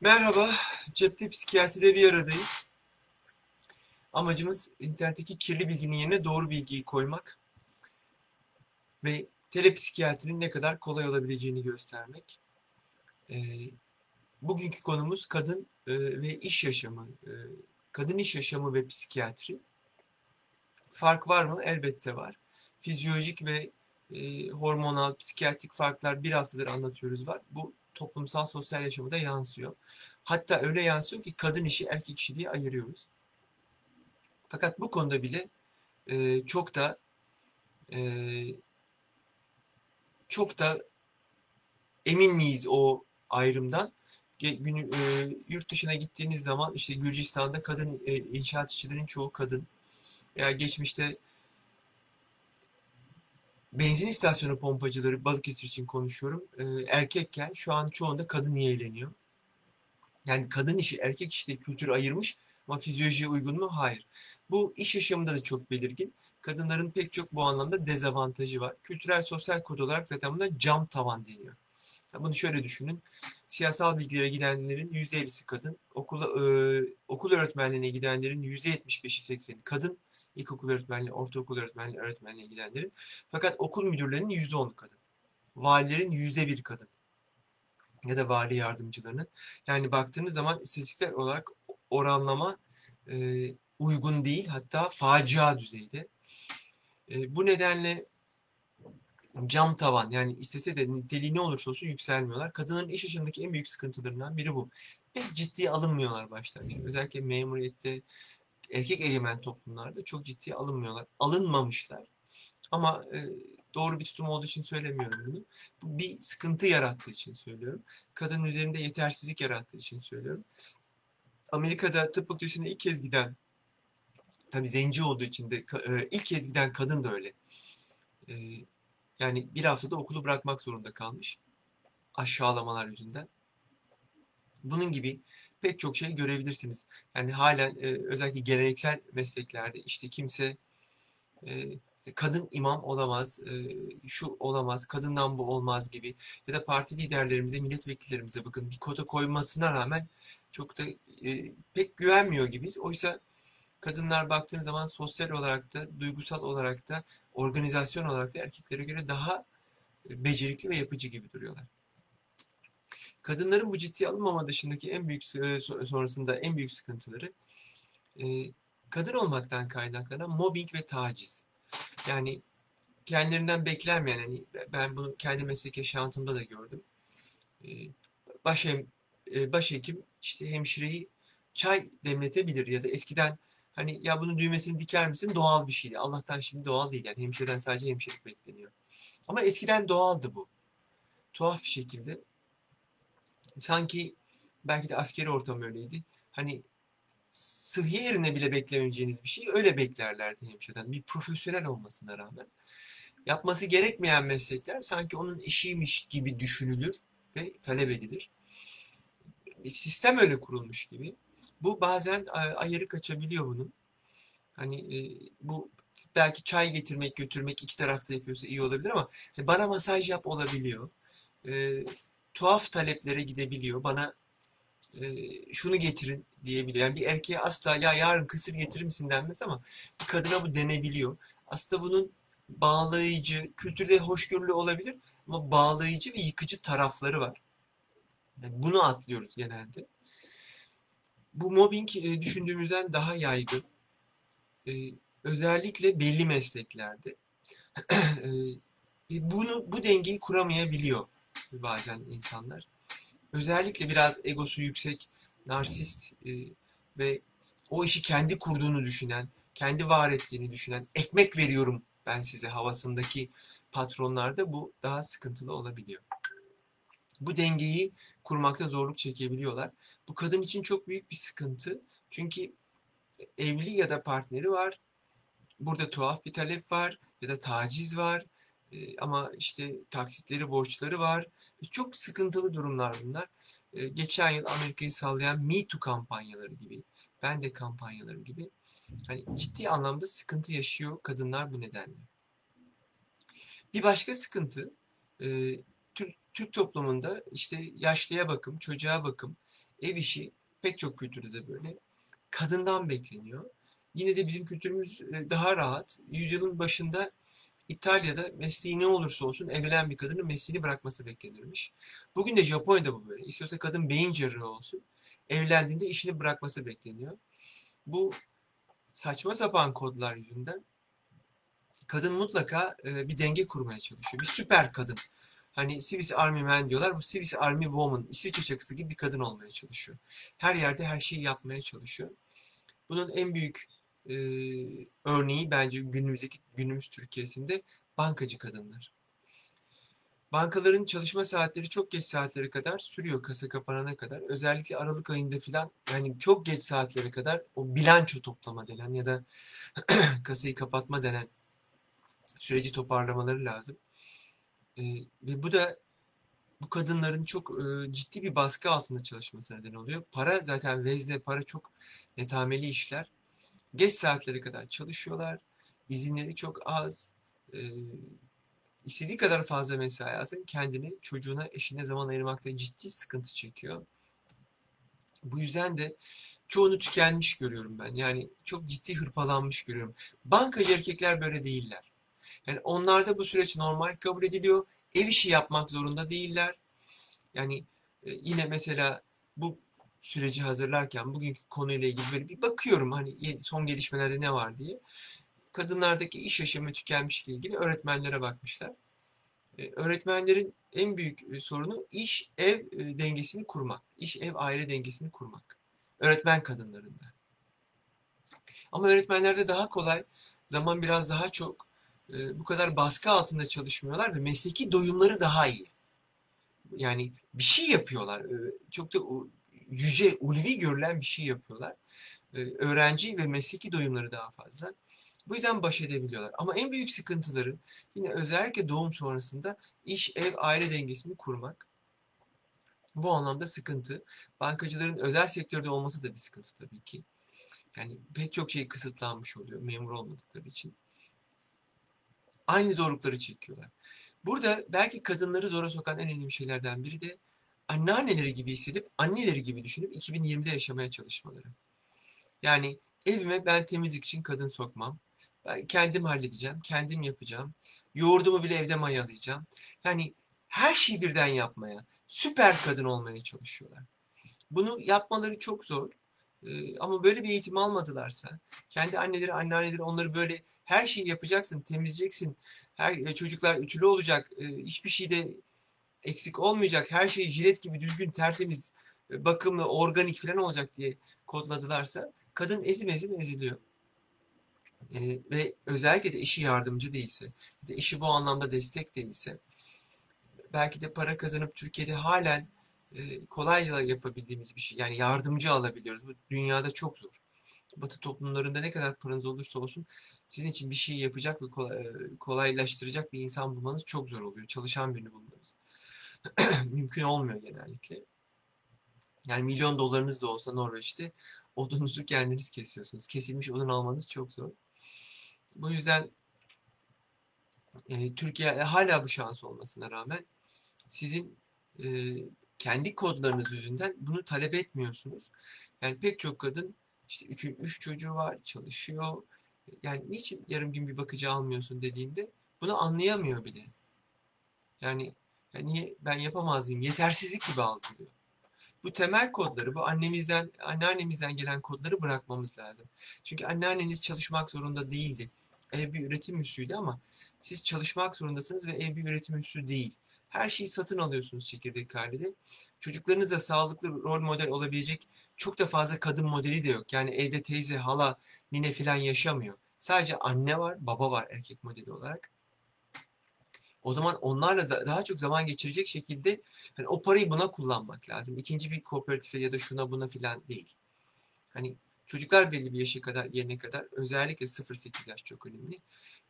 Merhaba, Cepte Psikiyatri'de bir aradayız. Amacımız internetteki kirli bilginin yerine doğru bilgiyi koymak ve telepsikiyatrinin ne kadar kolay olabileceğini göstermek. Ee, bugünkü konumuz kadın e, ve iş yaşamı. E, kadın iş yaşamı ve psikiyatri. Fark var mı? Elbette var. Fizyolojik ve e, hormonal, psikiyatrik farklar bir haftadır anlatıyoruz var. Bu toplumsal sosyal yaşamı da yansıyor. Hatta öyle yansıyor ki kadın işi erkek işi diye ayırıyoruz. Fakat bu konuda bile e, çok da e, çok da emin miyiz o ayrımdan? Gün, e, yurt dışına gittiğiniz zaman işte Gürcistan'da kadın e, inşaat işçilerin çoğu kadın. Veya geçmişte benzin istasyonu pompacıları Balıkesir için konuşuyorum. E, erkekken şu an çoğunda kadın yeğleniyor. Yani kadın işi erkek işi kültürü ayırmış ama fizyolojiye uygun mu? Hayır. Bu iş yaşamında da çok belirgin. Kadınların pek çok bu anlamda dezavantajı var. Kültürel sosyal kod olarak zaten buna cam tavan deniyor. Bunu şöyle düşünün. Siyasal bilgilere gidenlerin %50'si kadın. Okula, e, okul öğretmenliğine gidenlerin %75'i 80'i kadın. İlkokul öğretmenliği, ortaokul öğretmenliği, öğretmenliğe gidenlerin. Fakat okul müdürlerinin %10'u kadın. Valilerin %1 kadın ya da vali yardımcılarının. Yani baktığınız zaman istatistikler olarak oranlama e, uygun değil hatta facia düzeyde. E, bu nedenle cam tavan yani istese de niteliği ne olursa olsun yükselmiyorlar. Kadınların iş yaşamındaki en büyük sıkıntılarından biri bu. Pek ciddiye alınmıyorlar başta. İşte özellikle memuriyette, erkek egemen toplumlarda çok ciddiye alınmıyorlar. Alınmamışlar. Ama e, doğru bir tutum olduğu için söylemiyorum bunu. Bu bir sıkıntı yarattığı için söylüyorum. Kadının üzerinde yetersizlik yarattığı için söylüyorum. Amerika'da tıp fakültesine ilk kez giden, tabii zenci olduğu için de e, ilk kez giden kadın da öyle. E, yani bir haftada okulu bırakmak zorunda kalmış. Aşağılamalar yüzünden. Bunun gibi pek çok şey görebilirsiniz. Yani halen e, özellikle geleneksel mesleklerde işte kimse kadın imam olamaz, şu olamaz, kadından bu olmaz gibi ya da parti liderlerimize, milletvekillerimize bakın bir kota koymasına rağmen çok da pek güvenmiyor gibiyiz. Oysa kadınlar baktığınız zaman sosyal olarak da, duygusal olarak da, organizasyon olarak da erkeklere göre daha becerikli ve yapıcı gibi duruyorlar. Kadınların bu ciddiye alınmama dışındaki en büyük sonrasında en büyük sıkıntıları kadın olmaktan kaynaklanan mobbing ve taciz. Yani kendilerinden beklenmeyen hani ben bunu kendi meslek yaşantımda da gördüm. Başhem, başhekim işte hemşireyi çay demletebilir ya da eskiden hani ya bunun düğmesini diker misin doğal bir şeydi. Allah'tan şimdi doğal değil yani hemşireden sadece hemşirelik bekleniyor. Ama eskiden doğaldı bu. Tuhaf bir şekilde. Sanki belki de askeri ortam öyleydi. Hani sıhhiye yerine bile beklemeyeceğiniz bir şey öyle beklerlerdi hemşireden. Bir profesyonel olmasına rağmen. Yapması gerekmeyen meslekler sanki onun işiymiş gibi düşünülür ve talep edilir. Sistem öyle kurulmuş gibi. Bu bazen ayarı kaçabiliyor bunun. Hani bu belki çay getirmek götürmek iki tarafta yapıyorsa iyi olabilir ama bana masaj yap olabiliyor. E, tuhaf taleplere gidebiliyor. Bana şunu getirin diyebiliyor. Yani bir erkeğe asla ya yarın kısır getirir misin denmez ama bir kadına bu denebiliyor. Aslında bunun bağlayıcı, kültürde hoşgörülü olabilir ama bağlayıcı ve yıkıcı tarafları var. Yani bunu atlıyoruz genelde. Bu mobbing düşündüğümüzden daha yaygın. Özellikle belli mesleklerde. Bunu bu dengeyi kuramayabiliyor bazen insanlar özellikle biraz egosu yüksek, narsist e, ve o işi kendi kurduğunu düşünen, kendi var ettiğini düşünen, ekmek veriyorum ben size havasındaki patronlarda bu daha sıkıntılı olabiliyor. Bu dengeyi kurmakta zorluk çekebiliyorlar. Bu kadın için çok büyük bir sıkıntı. Çünkü evli ya da partneri var. Burada tuhaf bir talep var ya da taciz var ama işte taksitleri, borçları var. Çok sıkıntılı durumlar bunlar. Geçen yıl Amerika'yı sallayan Me Too kampanyaları gibi, ben de kampanyaları gibi hani ciddi anlamda sıkıntı yaşıyor kadınlar bu nedenle. Bir başka sıkıntı Türk, Türk toplumunda işte yaşlıya bakım, çocuğa bakım, ev işi pek çok kültürde de böyle kadından bekleniyor. Yine de bizim kültürümüz e, daha rahat. Yüzyılın başında İtalya'da mesleği ne olursa olsun evlenen bir kadının mesleğini bırakması beklenirmiş. Bugün de Japonya'da bu böyle. İstiyorsa kadın beyin cerrahı olsun. Evlendiğinde işini bırakması bekleniyor. Bu saçma sapan kodlar yüzünden kadın mutlaka e, bir denge kurmaya çalışıyor. Bir süper kadın. Hani Swiss Army Man diyorlar. Bu Swiss Army Woman, İsviçre çakısı gibi bir kadın olmaya çalışıyor. Her yerde her şeyi yapmaya çalışıyor. Bunun en büyük e, örneği bence günümüzdeki günümüz Türkiye'sinde bankacı kadınlar. Bankaların çalışma saatleri çok geç saatlere kadar sürüyor kasa kapanana kadar. Özellikle Aralık ayında filan yani çok geç saatlere kadar o bilanço toplama denen ya da kasayı kapatma denen süreci toparlamaları lazım. E, ve bu da bu kadınların çok e, ciddi bir baskı altında çalışması neden oluyor. Para zaten vezne, para çok netameli işler. Geç saatlere kadar çalışıyorlar. İzinleri çok az. E, istediği kadar fazla mesai alsın kendini çocuğuna, eşine zaman ayırmakta ciddi sıkıntı çekiyor. Bu yüzden de çoğunu tükenmiş görüyorum ben. Yani çok ciddi hırpalanmış görüyorum. Bankacı erkekler böyle değiller. Yani onlarda bu süreç normal kabul ediliyor. Ev işi yapmak zorunda değiller. Yani yine mesela bu süreci hazırlarken bugünkü konuyla ilgili böyle bir bakıyorum hani son gelişmelerde ne var diye. Kadınlardaki iş yaşamı tükenmişliği ilgili öğretmenlere bakmışlar. E, öğretmenlerin en büyük e, sorunu iş ev dengesini kurmak. İş ev aile dengesini kurmak. Öğretmen kadınlarında. Ama öğretmenlerde daha kolay, zaman biraz daha çok bu kadar baskı altında çalışmıyorlar ve mesleki doyumları daha iyi. Yani bir şey yapıyorlar. Çok da yüce, ulvi görülen bir şey yapıyorlar. Öğrenci ve mesleki doyumları daha fazla. Bu yüzden baş edebiliyorlar. Ama en büyük sıkıntıları yine özellikle doğum sonrasında iş, ev, aile dengesini kurmak. Bu anlamda sıkıntı. Bankacıların özel sektörde olması da bir sıkıntı tabii ki. Yani pek çok şey kısıtlanmış oluyor memur olmadıkları için aynı zorlukları çekiyorlar. Burada belki kadınları zora sokan en önemli şeylerden biri de anneanneleri gibi hissedip anneleri gibi düşünüp 2020'de yaşamaya çalışmaları. Yani evime ben temizlik için kadın sokmam. Ben kendim halledeceğim, kendim yapacağım. Yoğurdumu bile evde mayalayacağım. Yani her şeyi birden yapmaya, süper kadın olmaya çalışıyorlar. Bunu yapmaları çok zor. Ee, ama böyle bir eğitim almadılarsa, kendi anneleri, anneanneleri onları böyle her şeyi yapacaksın, temizleyeceksin. Her e, çocuklar ütülü olacak. E, hiçbir şeyde eksik olmayacak. Her şey jilet gibi düzgün, tertemiz, e, bakımlı, organik falan olacak diye kodladılarsa kadın ezim ezim eziliyor. E, ve özellikle de işi yardımcı değilse, de işi bu anlamda destek değilse, belki de para kazanıp Türkiye'de halen e, kolayla yapabildiğimiz bir şey. Yani yardımcı alabiliyoruz. Bu dünyada çok zor. Batı toplumlarında ne kadar paranız olursa olsun sizin için bir şey yapacak ve kolaylaştıracak bir insan bulmanız çok zor oluyor. Çalışan birini bulmanız. Mümkün olmuyor genellikle. Yani milyon dolarınız da olsa Norveç'te odunuzu kendiniz kesiyorsunuz. Kesilmiş odun almanız çok zor. Bu yüzden e, Türkiye hala bu şans olmasına rağmen sizin e, kendi kodlarınız yüzünden bunu talep etmiyorsunuz. Yani pek çok kadın işte üç, üç çocuğu var, çalışıyor. Yani niçin yarım gün bir bakıcı almıyorsun dediğinde bunu anlayamıyor bile. Yani, niye ben yapamaz mıyım? Yetersizlik gibi algılıyor. Bu temel kodları, bu annemizden, anneannemizden gelen kodları bırakmamız lazım. Çünkü anneanneniz çalışmak zorunda değildi. Ev bir üretim üssüydü ama siz çalışmak zorundasınız ve ev bir üretim üssü değil. Her şeyi satın alıyorsunuz çekirdek ailede. Çocuklarınız da sağlıklı rol model olabilecek çok da fazla kadın modeli de yok. Yani evde teyze, hala, nine filan yaşamıyor. Sadece anne var, baba var erkek modeli olarak. O zaman onlarla da daha çok zaman geçirecek şekilde hani o parayı buna kullanmak lazım. İkinci bir kooperatife ya da şuna buna filan değil. Hani çocuklar belli bir yaşa kadar yerine kadar özellikle 0-8 yaş çok önemli.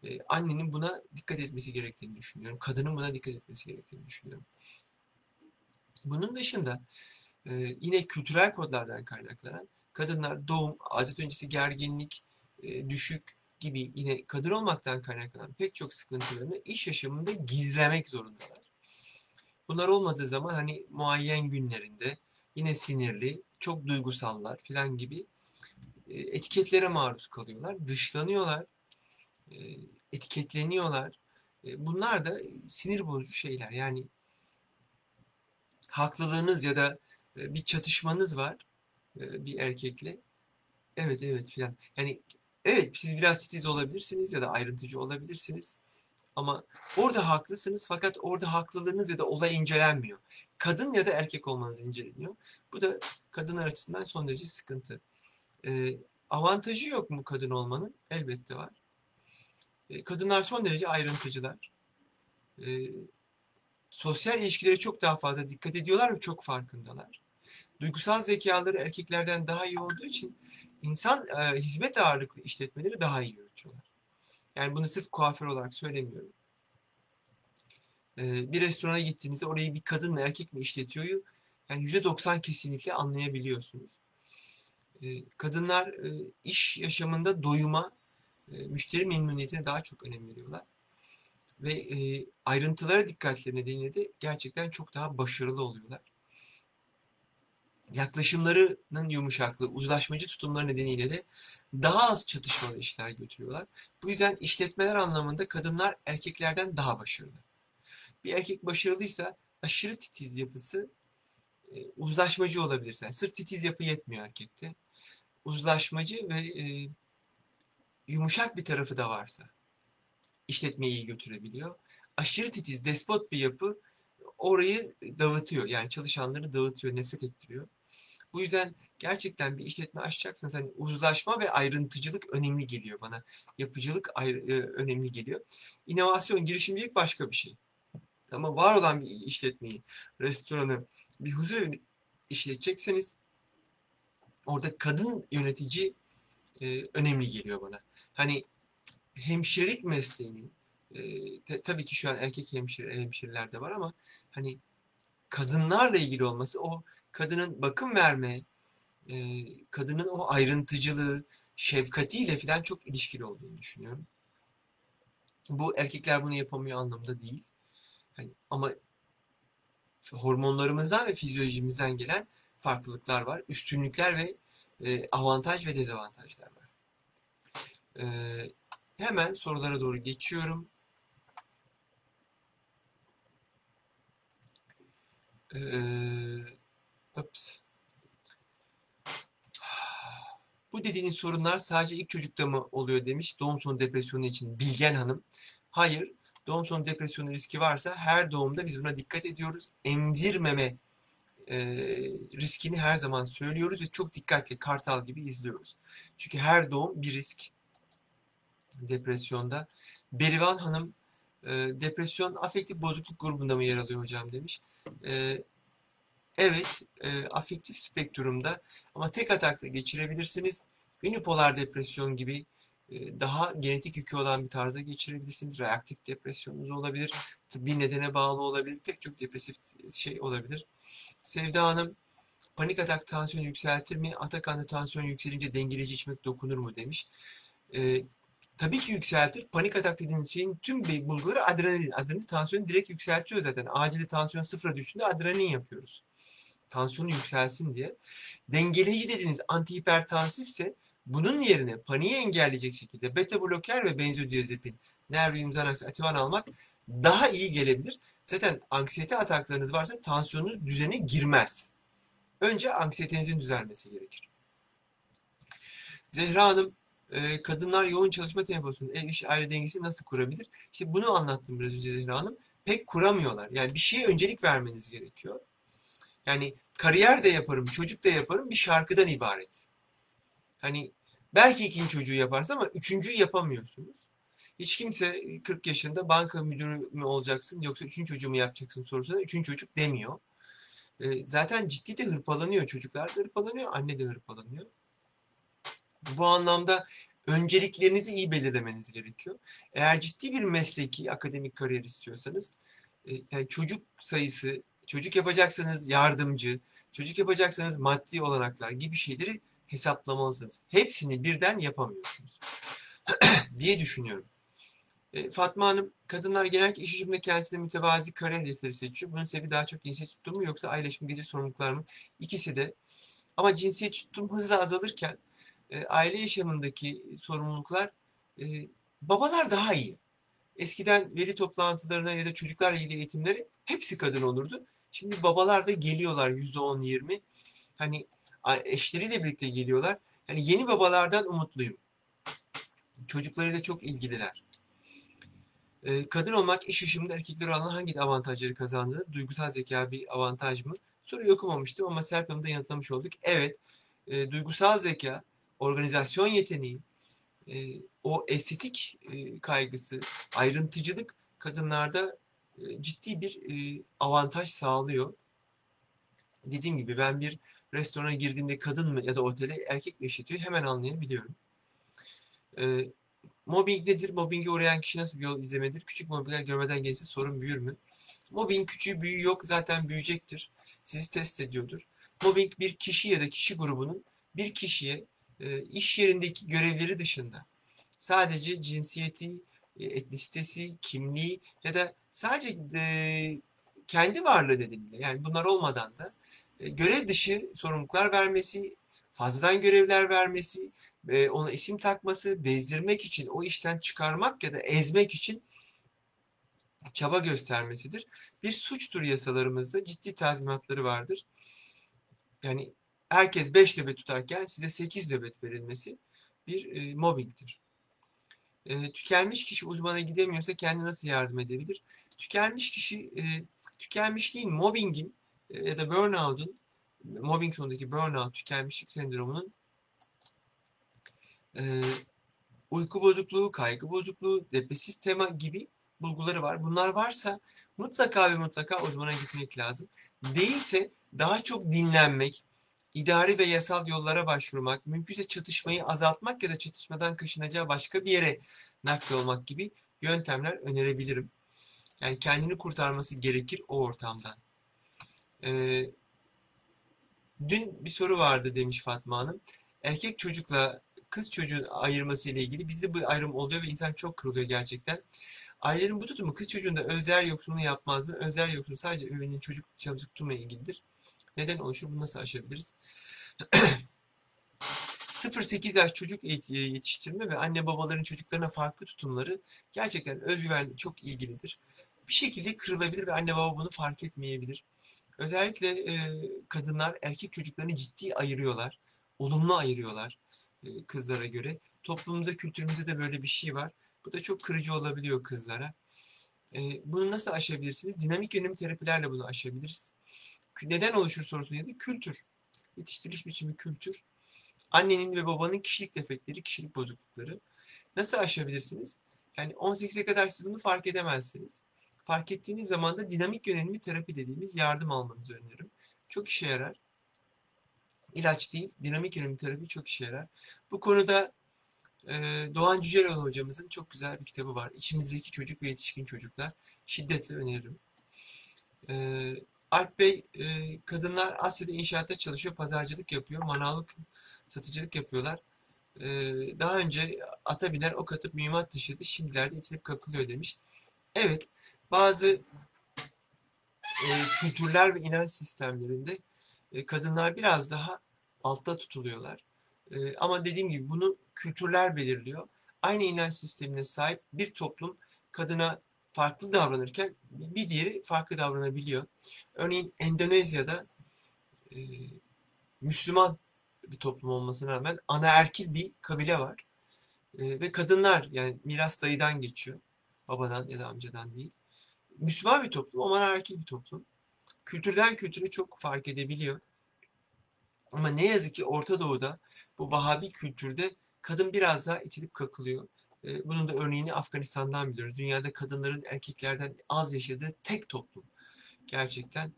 Ee, annenin buna dikkat etmesi gerektiğini düşünüyorum. Kadının buna dikkat etmesi gerektiğini düşünüyorum. Bunun dışında e, yine kültürel kodlardan kaynaklanan kadınlar doğum, adet öncesi gerginlik, e, düşük gibi yine kadın olmaktan kaynaklanan pek çok sıkıntılarını iş yaşamında gizlemek zorundalar. Bunlar olmadığı zaman hani muayyen günlerinde yine sinirli, çok duygusallar filan gibi e, etiketlere maruz kalıyorlar, dışlanıyorlar, e, etiketleniyorlar. E, bunlar da sinir bozucu şeyler. Yani haklılığınız ya da bir çatışmanız var bir erkekle. Evet evet filan. Yani evet siz biraz titiz olabilirsiniz ya da ayrıntıcı olabilirsiniz. Ama orada haklısınız fakat orada haklılığınız ya da olay incelenmiyor. Kadın ya da erkek olmanız inceleniyor. Bu da kadınlar açısından son derece sıkıntı. Ee, avantajı yok mu kadın olmanın? Elbette var. Ee, kadınlar son derece ayrıntıcılar. Ee, sosyal ilişkilere çok daha fazla dikkat ediyorlar ve çok farkındalar. Duygusal zekaları erkeklerden daha iyi olduğu için insan e, hizmet ağırlıklı işletmeleri daha iyi yürütüyorlar. Yani bunu sırf kuaför olarak söylemiyorum. E, bir restorana gittiğinizde orayı bir kadın mı erkek mi işletiyor yani %90 kesinlikle anlayabiliyorsunuz. E, kadınlar e, iş yaşamında doyuma, e, müşteri memnuniyetine daha çok önem veriyorlar. Ve e, ayrıntılara dikkatleri nedeniyle de gerçekten çok daha başarılı oluyorlar yaklaşımlarının yumuşaklığı, uzlaşmacı tutumları nedeniyle de daha az çatışmalı işler götürüyorlar. Bu yüzden işletmeler anlamında kadınlar erkeklerden daha başarılı. Bir erkek başarılıysa aşırı titiz yapısı e, uzlaşmacı olabilir. Yani sırf titiz yapı yetmiyor erkekte. Uzlaşmacı ve e, yumuşak bir tarafı da varsa işletmeyi iyi götürebiliyor. Aşırı titiz, despot bir yapı orayı dağıtıyor. Yani çalışanları dağıtıyor, nefret ettiriyor. Bu yüzden gerçekten bir işletme açacaksınız. Hani uzlaşma ve ayrıntıcılık önemli geliyor bana. Yapıcılık e, önemli geliyor. İnovasyon, girişimcilik başka bir şey. Ama var olan bir işletmeyi, restoranı, bir huzur evi işletecekseniz orada kadın yönetici e, önemli geliyor bana. Hani hemşirelik mesleğinin e, te, tabii ki şu an erkek hemşire, hemşireler de var ama hani kadınlarla ilgili olması o kadının bakım verme, e, kadının o ayrıntıcılığı, şefkatiyle falan çok ilişkili olduğunu düşünüyorum. Bu erkekler bunu yapamıyor anlamda değil. Hani, ama hormonlarımızdan ve fizyolojimizden gelen farklılıklar var. Üstünlükler ve e, avantaj ve dezavantajlar var. E, hemen sorulara doğru geçiyorum. Eee Ups. Bu dediğiniz sorunlar sadece ilk çocukta mı oluyor demiş doğum sonu depresyonu için Bilgen Hanım. Hayır, doğum sonu depresyonu riski varsa her doğumda biz buna dikkat ediyoruz. Emzirmeme e, riskini her zaman söylüyoruz ve çok dikkatli kartal gibi izliyoruz. Çünkü her doğum bir risk depresyonda. Berivan Hanım e, depresyon afektif bozukluk grubunda mı yer alıyor hocam demiş. E, Evet, e, afektif spektrumda ama tek atakta geçirebilirsiniz. Unipolar depresyon gibi e, daha genetik yükü olan bir tarza geçirebilirsiniz. Reaktif depresyonunuz olabilir. Tıbbi nedene bağlı olabilir. Pek çok depresif şey olabilir. Sevda Hanım, panik atak tansiyonu yükseltir mi? Atakan'da tansiyon yükselince dengeleyici içmek dokunur mu demiş. E, tabii ki yükseltir. Panik atak dediğiniz şeyin tüm bulguları adrenalin. Adrenalin tansiyonu direkt yükseltiyor zaten. Acilde tansiyon sıfıra düştüğünde adrenalin yapıyoruz tansiyonu yükselsin diye. Dengeleyici dediğiniz antihipertansifse bunun yerine paniği engelleyecek şekilde beta bloker ve benzodiazepin, nervium xanax, ativan almak daha iyi gelebilir. Zaten anksiyete ataklarınız varsa tansiyonunuz düzene girmez. Önce anksiyetenizin düzelmesi gerekir. Zehra Hanım, e, kadınlar yoğun çalışma temposunu, ev iş aile dengesi nasıl kurabilir? İşte bunu anlattım biraz önce Zehra Hanım. Pek kuramıyorlar. Yani bir şeye öncelik vermeniz gerekiyor. Yani kariyer de yaparım, çocuk da yaparım bir şarkıdan ibaret. Hani belki ikinci çocuğu yaparsın ama üçüncüyü yapamıyorsunuz. Hiç kimse 40 yaşında banka müdürü mü olacaksın yoksa üçüncü çocuğu mu yapacaksın sorusuna üçüncü çocuk demiyor. E, zaten ciddi de hırpalanıyor. Çocuklar da hırpalanıyor, anne de hırpalanıyor. Bu anlamda önceliklerinizi iyi belirlemeniz gerekiyor. Eğer ciddi bir mesleki, akademik kariyer istiyorsanız e, yani çocuk sayısı çocuk yapacaksanız yardımcı, çocuk yapacaksanız maddi olanaklar gibi şeyleri hesaplamalısınız. Hepsini birden yapamıyorsunuz diye düşünüyorum. E, Fatma Hanım, kadınlar genellikle iş hücumda kendisine mütevazi kariyer hedefleri seçiyor. Bunun sebebi daha çok cinsiyet tutumu mu yoksa ayrılaşım gece sorumluluklar mı? İkisi de. Ama cinsiyet tutum hızla azalırken e, aile yaşamındaki sorumluluklar e, babalar daha iyi. Eskiden veli toplantılarına ya da çocuklarla ilgili eğitimleri hepsi kadın olurdu. Şimdi babalar da geliyorlar yüzde on yirmi. Hani eşleriyle birlikte geliyorlar. Yani yeni babalardan umutluyum. Çocuklarıyla çok ilgililer. Ee, kadın olmak iş yaşamında erkekler olan hangi avantajları kazandı? Duygusal zeka bir avantaj mı? Soruyu okumamıştım ama Serp Hanım'da yanıtlamış olduk. Evet, e, duygusal zeka, organizasyon yeteneği, e, o estetik e, kaygısı, ayrıntıcılık kadınlarda ciddi bir e, avantaj sağlıyor. Dediğim gibi ben bir restorana girdiğimde kadın mı ya da otele erkek mi işletiyor hemen anlayabiliyorum. E, mobbing nedir? Mobbinge uğrayan kişi nasıl bir yol izlemedir? Küçük mobbingler görmeden gelirse sorun büyür mü? Mobbing küçüğü büyüğü yok zaten büyüyecektir. Sizi test ediyordur. Mobbing bir kişi ya da kişi grubunun bir kişiye e, iş yerindeki görevleri dışında sadece cinsiyeti, e, etnisitesi, kimliği ya da sadece e, kendi varlığı nedeniyle yani bunlar olmadan da e, görev dışı sorumluluklar vermesi, fazladan görevler vermesi, e, ona isim takması, bezdirmek için, o işten çıkarmak ya da ezmek için çaba göstermesidir. Bir suçtur yasalarımızda ciddi tazminatları vardır. Yani herkes 5 nöbet tutarken size 8 nöbet verilmesi bir e, mobbingdir. E, tükenmiş kişi uzmana gidemiyorsa kendi nasıl yardım edebilir? Tükenmiş kişi, e, tükenmişliğin, mobbingin e, ya da burnout'un, mobbing sonundaki burnout, tükenmişlik sendromunun e, uyku bozukluğu, kaygı bozukluğu, depresif tema gibi bulguları var. Bunlar varsa mutlaka ve mutlaka uzmana gitmek lazım. Değilse daha çok dinlenmek, idari ve yasal yollara başvurmak, mümkünse çatışmayı azaltmak ya da çatışmadan kaçınacağı başka bir yere nakli olmak gibi yöntemler önerebilirim. Yani kendini kurtarması gerekir o ortamdan. Ee, dün bir soru vardı demiş Fatma Hanım. Erkek çocukla kız çocuğun ayırması ile ilgili bizde bu ayrım oluyor ve insan çok kırılıyor gerçekten. Ailelerin bu tutumu kız çocuğunda özel yoksunluğu yapmaz mı? Özel yoksunluğu sadece ebeveyninin çocuk çalışıp tutumla ilgilidir. Neden oluşur? Bunu nasıl aşabiliriz? 0-8 yaş çocuk yetiştirme ve anne babaların çocuklarına farklı tutumları gerçekten özgüvenle çok ilgilidir. Bir şekilde kırılabilir ve anne baba bunu fark etmeyebilir. Özellikle e, kadınlar erkek çocuklarını ciddi ayırıyorlar. Olumlu ayırıyorlar e, kızlara göre. Toplumumuzda, kültürümüzde de böyle bir şey var. Bu da çok kırıcı olabiliyor kızlara. E, bunu nasıl aşabilirsiniz? Dinamik yönelim terapilerle bunu aşabiliriz. Neden oluşur sorusuna da kültür. Yetiştiriliş biçimi kültür. Annenin ve babanın kişilik defekleri, kişilik bozuklukları. Nasıl aşabilirsiniz? Yani 18'e kadar siz bunu fark edemezsiniz. Fark ettiğiniz zaman da dinamik yönelimli terapi dediğimiz yardım almanızı öneririm. Çok işe yarar. İlaç değil, dinamik yönelimli terapi çok işe yarar. Bu konuda e, Doğan Cüceloğlu hocamızın çok güzel bir kitabı var. İçimizdeki çocuk ve yetişkin çocuklar. Şiddetle öneririm. Alp Bey, e, kadınlar Asya'da inşaatta çalışıyor, pazarcılık yapıyor, manavlık, satıcılık yapıyorlar. E, daha önce ata biner, ok atıp mühimmat taşıdı, şimdilerde itilip kakılıyor demiş. Evet, bazı e, kültürler ve inanç sistemlerinde e, kadınlar biraz daha altta tutuluyorlar. E, ama dediğim gibi bunu kültürler belirliyor. Aynı inanç sistemine sahip bir toplum kadına farklı davranırken bir diğeri farklı davranabiliyor. Örneğin Endonezya'da e, Müslüman bir toplum olmasına rağmen anaerkil bir kabile var. E, ve kadınlar yani miras dayıdan geçiyor. Babadan ya da amcadan değil. Müslüman bir toplum ama anaerkil bir toplum. Kültürden kültüre çok fark edebiliyor. Ama ne yazık ki Orta Doğu'da bu Vahabi kültürde kadın biraz daha itilip kakılıyor. Bunun da örneğini Afganistan'dan biliyoruz. Dünyada kadınların erkeklerden az yaşadığı tek toplum. Gerçekten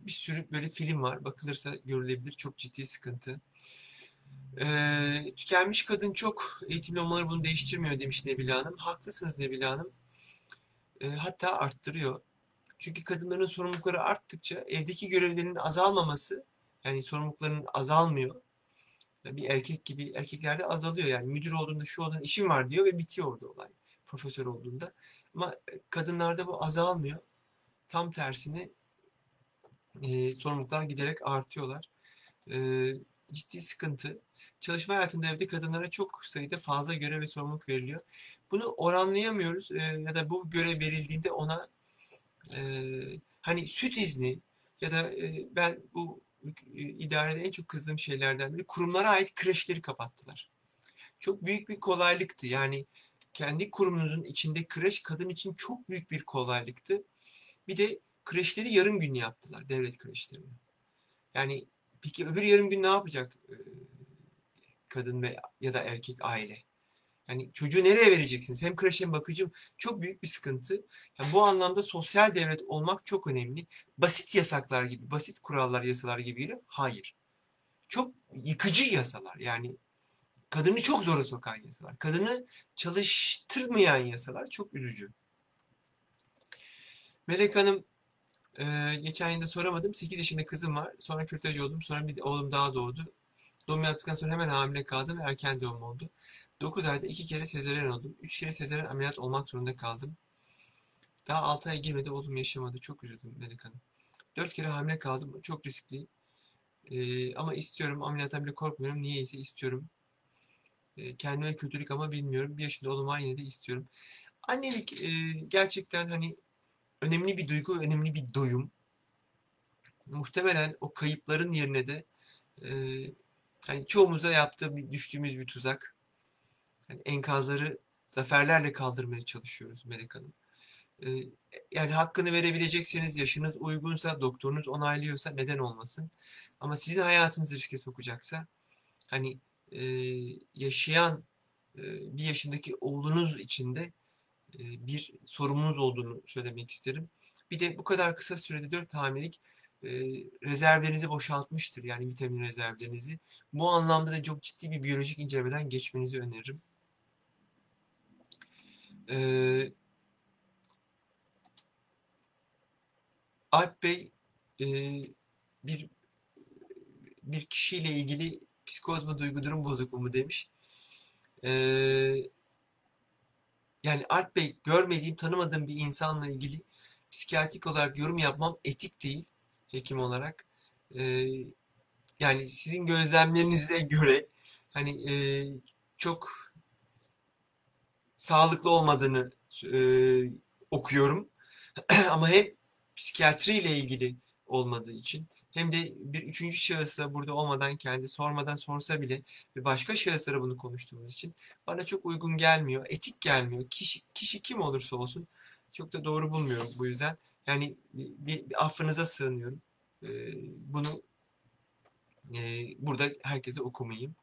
bir sürü böyle film var. Bakılırsa görülebilir. Çok ciddi sıkıntı. Tükenmiş kadın çok eğitimli olmaları bunu değiştirmiyor demiş Nebile Hanım. Haklısınız Nebile Hanım. Hatta arttırıyor. Çünkü kadınların sorumlulukları arttıkça evdeki görevlerinin azalmaması yani sorumlulukların azalmıyor bir erkek gibi erkeklerde azalıyor yani müdür olduğunda şu olduğunda işim var diyor ve bitiyor orada olay. Profesör olduğunda. Ama kadınlarda bu azalmıyor. Tam tersine e, sorumluluklar giderek artıyorlar. E, ciddi sıkıntı. Çalışma hayatında evde kadınlara çok sayıda fazla görev ve sorumluluk veriliyor. Bunu oranlayamıyoruz e, ya da bu görev verildiğinde ona e, hani süt izni ya da e, ben bu e, idarede en çok kızdığım şeylerden biri kurumlara ait kreşleri kapattılar. Çok büyük bir kolaylıktı. Yani kendi kurumunuzun içinde kreş kadın için çok büyük bir kolaylıktı. Bir de kreşleri yarım gün yaptılar devlet kreşlerini. Yani peki öbür yarım gün ne yapacak e, kadın ve ya da erkek aile? Yani çocuğu nereye vereceksiniz? Hem kreş hem bakıcı çok büyük bir sıkıntı. Yani bu anlamda sosyal devlet olmak çok önemli. Basit yasaklar gibi, basit kurallar, yasalar gibi hayır. Çok yıkıcı yasalar. Yani kadını çok zora sokan yasalar. Kadını çalıştırmayan yasalar çok üzücü. Melek Hanım e, geçen yılda soramadım. 8 yaşında kızım var. Sonra kürtaj oldum. Sonra bir oğlum daha doğdu. Doğum yaptıktan sonra hemen hamile kaldım erken doğum oldu. 9 ayda 2 kere sezaryen oldum. 3 kere sezaryen ameliyat olmak zorunda kaldım. Daha 6 ay girmedi oğlum yaşamadı. Çok üzüldüm Melek Hanım. 4 kere hamile kaldım. Çok riskli. Ee, ama istiyorum. Ameliyattan bile korkmuyorum. Niye ise istiyorum. Ee, kendime kötülük ama bilmiyorum. Bir yaşında oğlum var yine de istiyorum. Annelik e, gerçekten hani önemli bir duygu, önemli bir doyum. Muhtemelen o kayıpların yerine de e, hani çoğumuza yaptığı bir, düştüğümüz bir tuzak. Yani enkazları zaferlerle kaldırmaya çalışıyoruz Melek Hanım. Yani hakkını verebilecekseniz, yaşınız uygunsa, doktorunuz onaylıyorsa neden olmasın. Ama sizin hayatınızı riske sokacaksa, hani yaşayan bir yaşındaki oğlunuz için de bir sorumlunuz olduğunu söylemek isterim. Bir de bu kadar kısa sürede 4 hamilelik e, rezervlerinizi boşaltmıştır. Yani vitamin rezervlerinizi. Bu anlamda da çok ciddi bir biyolojik incelemeden geçmenizi öneririm. Ee, Alp Bey e, bir bir kişiyle ilgili psikoz mu duygu durum bozukluğu mu demiş. Ee, yani Alp Bey görmediğim, tanımadığım bir insanla ilgili psikiyatrik olarak yorum yapmam etik değil hekim olarak. Ee, yani sizin gözlemlerinize göre hani e, çok sağlıklı olmadığını e, okuyorum. Ama hem psikiyatri ile ilgili olmadığı için hem de bir üçüncü şahısla burada olmadan kendi sormadan sorsa bile ve başka şahıslara bunu konuştuğumuz için bana çok uygun gelmiyor, etik gelmiyor. Kişi, kişi kim olursa olsun çok da doğru bulmuyorum bu yüzden. Yani bir, bir affınıza sığınıyorum. Ee, bunu e, burada herkese okumayayım.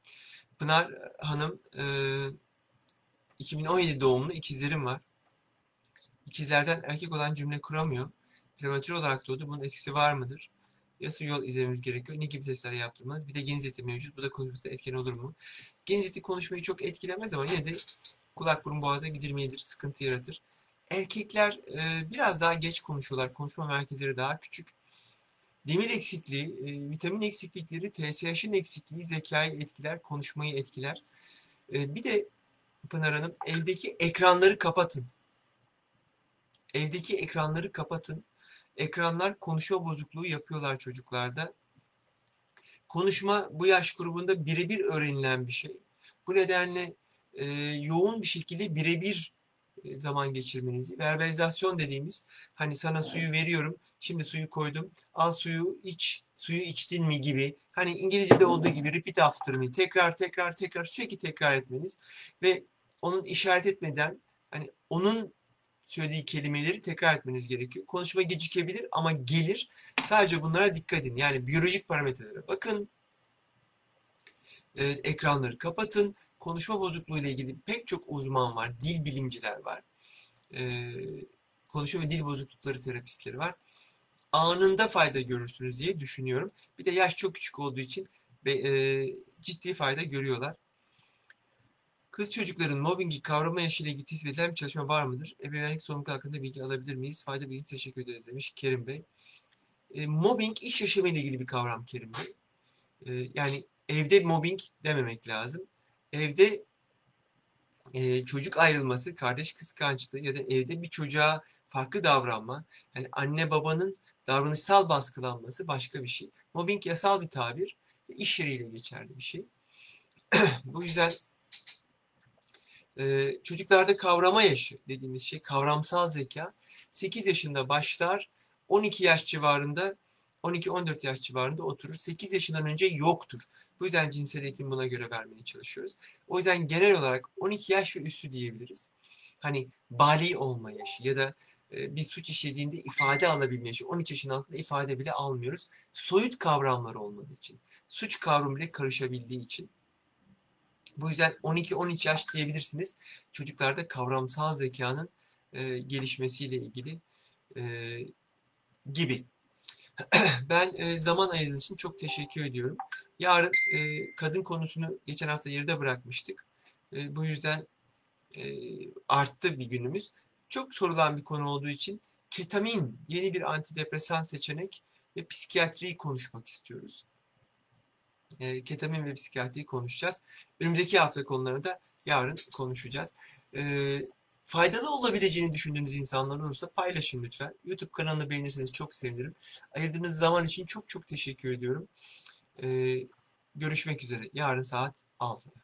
Pınar Hanım e, 2017 doğumlu ikizlerim var. İkizlerden erkek olan cümle kuramıyor. Prematür olarak doğdu. Bunun etkisi var mıdır? Nasıl yol izlememiz gerekiyor? Ne gibi testler yaptırmalıyız? Bir de geniz eti mevcut. Bu da konuşması etken olur mu? Geniz eti konuşmayı çok etkilemez ama yine de kulak burun boğaza gidilmeyedir. Sıkıntı yaratır. Erkekler e, biraz daha geç konuşuyorlar. Konuşma merkezleri daha küçük. Demir eksikliği, e, vitamin eksiklikleri, TSH'ın eksikliği zekayı etkiler, konuşmayı etkiler. E, bir de Pınar Hanım evdeki ekranları kapatın. Evdeki ekranları kapatın. Ekranlar konuşma bozukluğu yapıyorlar çocuklarda. Konuşma bu yaş grubunda birebir öğrenilen bir şey. Bu nedenle e, yoğun bir şekilde birebir e, zaman geçirmenizi, verbalizasyon dediğimiz hani sana suyu veriyorum, şimdi suyu koydum, al suyu iç, suyu içtin mi gibi hani İngilizce'de olduğu gibi repeat after me tekrar tekrar tekrar sürekli tekrar etmeniz ve onun işaret etmeden hani onun söylediği kelimeleri tekrar etmeniz gerekiyor. Konuşma gecikebilir ama gelir. Sadece bunlara dikkat edin. Yani biyolojik parametrelere bakın. Ee, ekranları kapatın. Konuşma bozukluğu ile ilgili pek çok uzman var. Dil bilimciler var. Ee, konuşma ve dil bozuklukları terapistleri var. Anında fayda görürsünüz diye düşünüyorum. Bir de yaş çok küçük olduğu için e, ciddi fayda görüyorlar. Kız çocukların mobbingi kavrama yaşıyla ilgili tespit edilen bir çalışma var mıdır? Ebeveynlik sorumluluk hakkında bilgi alabilir miyiz? Fayda bilgi teşekkür ederiz demiş Kerim Bey. E, mobbing iş yaşamı ile ilgili bir kavram Kerim Bey. E, yani evde mobbing dememek lazım. Evde e, çocuk ayrılması, kardeş kıskançlığı ya da evde bir çocuğa farklı davranma, yani anne babanın davranışsal baskılanması başka bir şey. Mobbing yasal bir tabir, iş yeriyle geçerli bir şey. Bu yüzden çocuklarda kavrama yaşı dediğimiz şey, kavramsal zeka 8 yaşında başlar, 12 yaş civarında, 12-14 yaş civarında oturur. 8 yaşından önce yoktur. Bu yüzden cinsel eğitim buna göre vermeye çalışıyoruz. O yüzden genel olarak 12 yaş ve üstü diyebiliriz. Hani bali olma yaşı ya da bir suç işlediğinde ifade alabilme yaşı. 13 yaşın altında ifade bile almıyoruz. Soyut kavramlar olmadığı için. Suç kavramı bile karışabildiği için. Bu yüzden 12-13 yaş diyebilirsiniz. Çocuklarda kavramsal zekanın e, gelişmesiyle ilgili e, gibi. ben e, zaman ayırdığınız için çok teşekkür ediyorum. Yarın e, kadın konusunu geçen hafta yarıda bırakmıştık. E, bu yüzden e, arttı bir günümüz. Çok sorulan bir konu olduğu için ketamin yeni bir antidepresan seçenek ve psikiyatriyi konuşmak istiyoruz. E, ketamin ve psikiyatriyi konuşacağız. Önümüzdeki hafta konularını da yarın konuşacağız. E, faydalı olabileceğini düşündüğünüz insanlar olursa paylaşın lütfen. YouTube kanalını beğenirseniz çok sevinirim. Ayırdığınız zaman için çok çok teşekkür ediyorum. Ee, görüşmek üzere. Yarın saat 6'da.